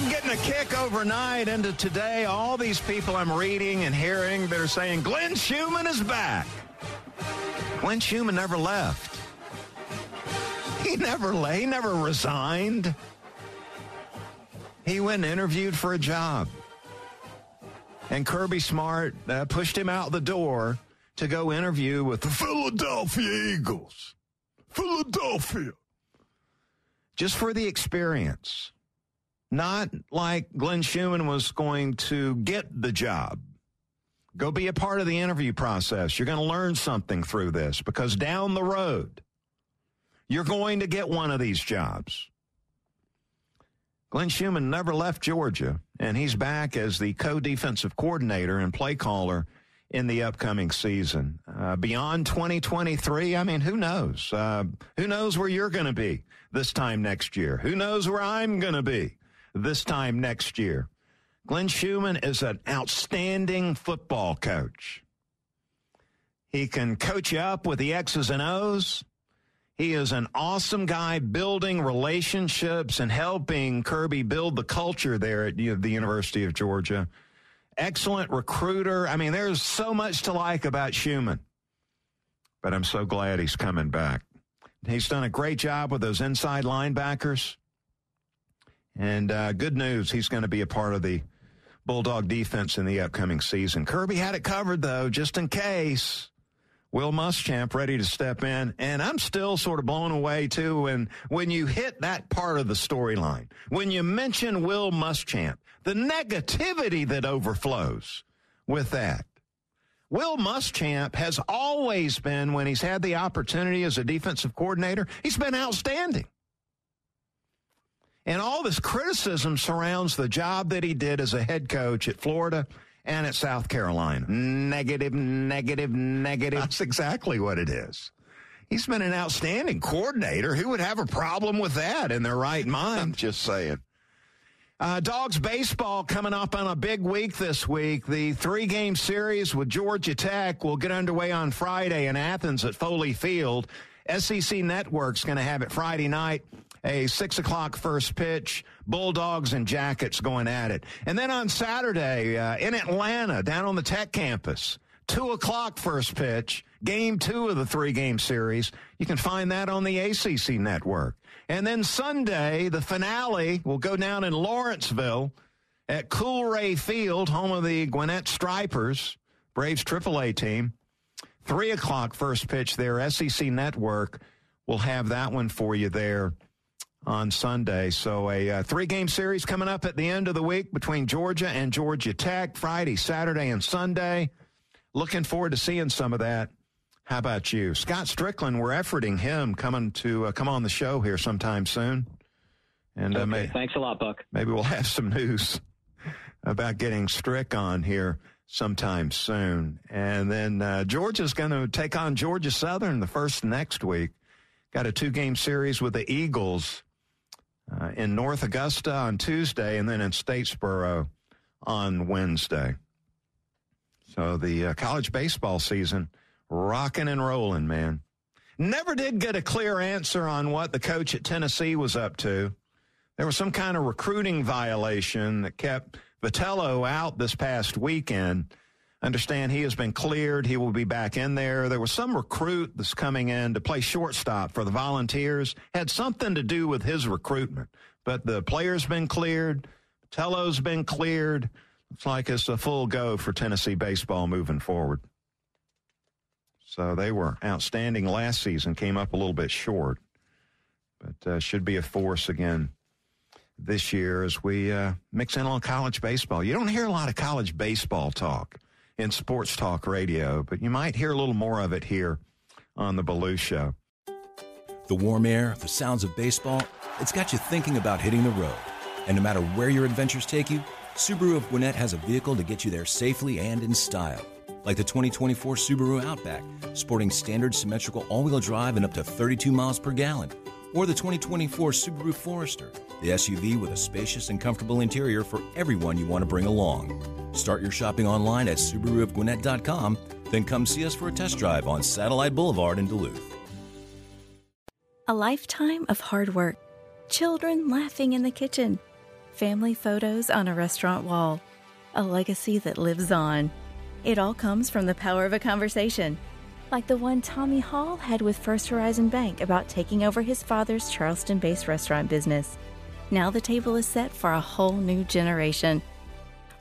I'm getting a kick overnight into today. All these people I'm reading and hearing, they're saying Glenn Schumann is back. Glenn Schumann never left. He never lay, he never resigned. He went and interviewed for a job. And Kirby Smart uh, pushed him out the door to go interview with the Philadelphia Eagles. Philadelphia. Just for the experience. Not like Glenn Schumann was going to get the job. Go be a part of the interview process. You're going to learn something through this because down the road, you're going to get one of these jobs. Glenn Schumann never left Georgia, and he's back as the co defensive coordinator and play caller in the upcoming season. Uh, beyond 2023, I mean, who knows? Uh, who knows where you're going to be this time next year? Who knows where I'm going to be? This time next year. Glenn Schumann is an outstanding football coach. He can coach you up with the X's and O's. He is an awesome guy building relationships and helping Kirby build the culture there at the University of Georgia. Excellent recruiter. I mean, there's so much to like about Schumann, but I'm so glad he's coming back. He's done a great job with those inside linebackers. And uh, good news, he's going to be a part of the Bulldog defense in the upcoming season. Kirby had it covered, though, just in case. Will Muschamp ready to step in. And I'm still sort of blown away, too, when, when you hit that part of the storyline. When you mention Will Muschamp, the negativity that overflows with that. Will Muschamp has always been, when he's had the opportunity as a defensive coordinator, he's been outstanding. And all this criticism surrounds the job that he did as a head coach at Florida and at South Carolina. Negative, negative, negative. That's exactly what it is. He's been an outstanding coordinator. Who would have a problem with that in their right mind? I'm just saying. Uh, Dogs baseball coming up on a big week this week. The three game series with Georgia Tech will get underway on Friday in Athens at Foley Field. SEC Network's going to have it Friday night a six o'clock first pitch. Bulldogs and Jackets going at it. And then on Saturday uh, in Atlanta, down on the Tech campus, two o'clock first pitch, game two of the three game series. You can find that on the ACC network. And then Sunday, the finale will go down in Lawrenceville at Coolray Field, home of the Gwinnett Stripers, Braves AAA team. Three o'clock first pitch there. SEC Network will have that one for you there on Sunday. So a uh, three-game series coming up at the end of the week between Georgia and Georgia Tech, Friday, Saturday, and Sunday. Looking forward to seeing some of that. How about you, Scott Strickland? We're efforting him coming to uh, come on the show here sometime soon. And uh, okay, may, thanks a lot, Buck. Maybe we'll have some news about getting Strick on here sometime soon. And then uh, Georgia's going to take on Georgia Southern the first next week. Got a two game series with the Eagles uh, in North Augusta on Tuesday and then in Statesboro on Wednesday. So the uh, college baseball season rocking and rolling, man. Never did get a clear answer on what the coach at Tennessee was up to. There was some kind of recruiting violation that kept Vitello out this past weekend. Understand he has been cleared. He will be back in there. There was some recruit that's coming in to play shortstop for the Volunteers. Had something to do with his recruitment. But the player's been cleared. Tello's been cleared. Looks like it's a full go for Tennessee baseball moving forward. So they were outstanding last season, came up a little bit short, but uh, should be a force again this year as we uh, mix in on college baseball. You don't hear a lot of college baseball talk in sports talk radio, but you might hear a little more of it here on the Belue Show. The warm air, the sounds of baseball, it's got you thinking about hitting the road. And no matter where your adventures take you, Subaru of Gwinnett has a vehicle to get you there safely and in style. Like the 2024 Subaru Outback, sporting standard symmetrical all wheel drive and up to 32 miles per gallon or the 2024 Subaru Forester, the SUV with a spacious and comfortable interior for everyone you want to bring along. Start your shopping online at SubaruofGwinnett.com, then come see us for a test drive on Satellite Boulevard in Duluth. A lifetime of hard work, children laughing in the kitchen, family photos on a restaurant wall, a legacy that lives on. It all comes from the power of a conversation like the one Tommy Hall had with First Horizon Bank about taking over his father's Charleston based restaurant business. Now the table is set for a whole new generation.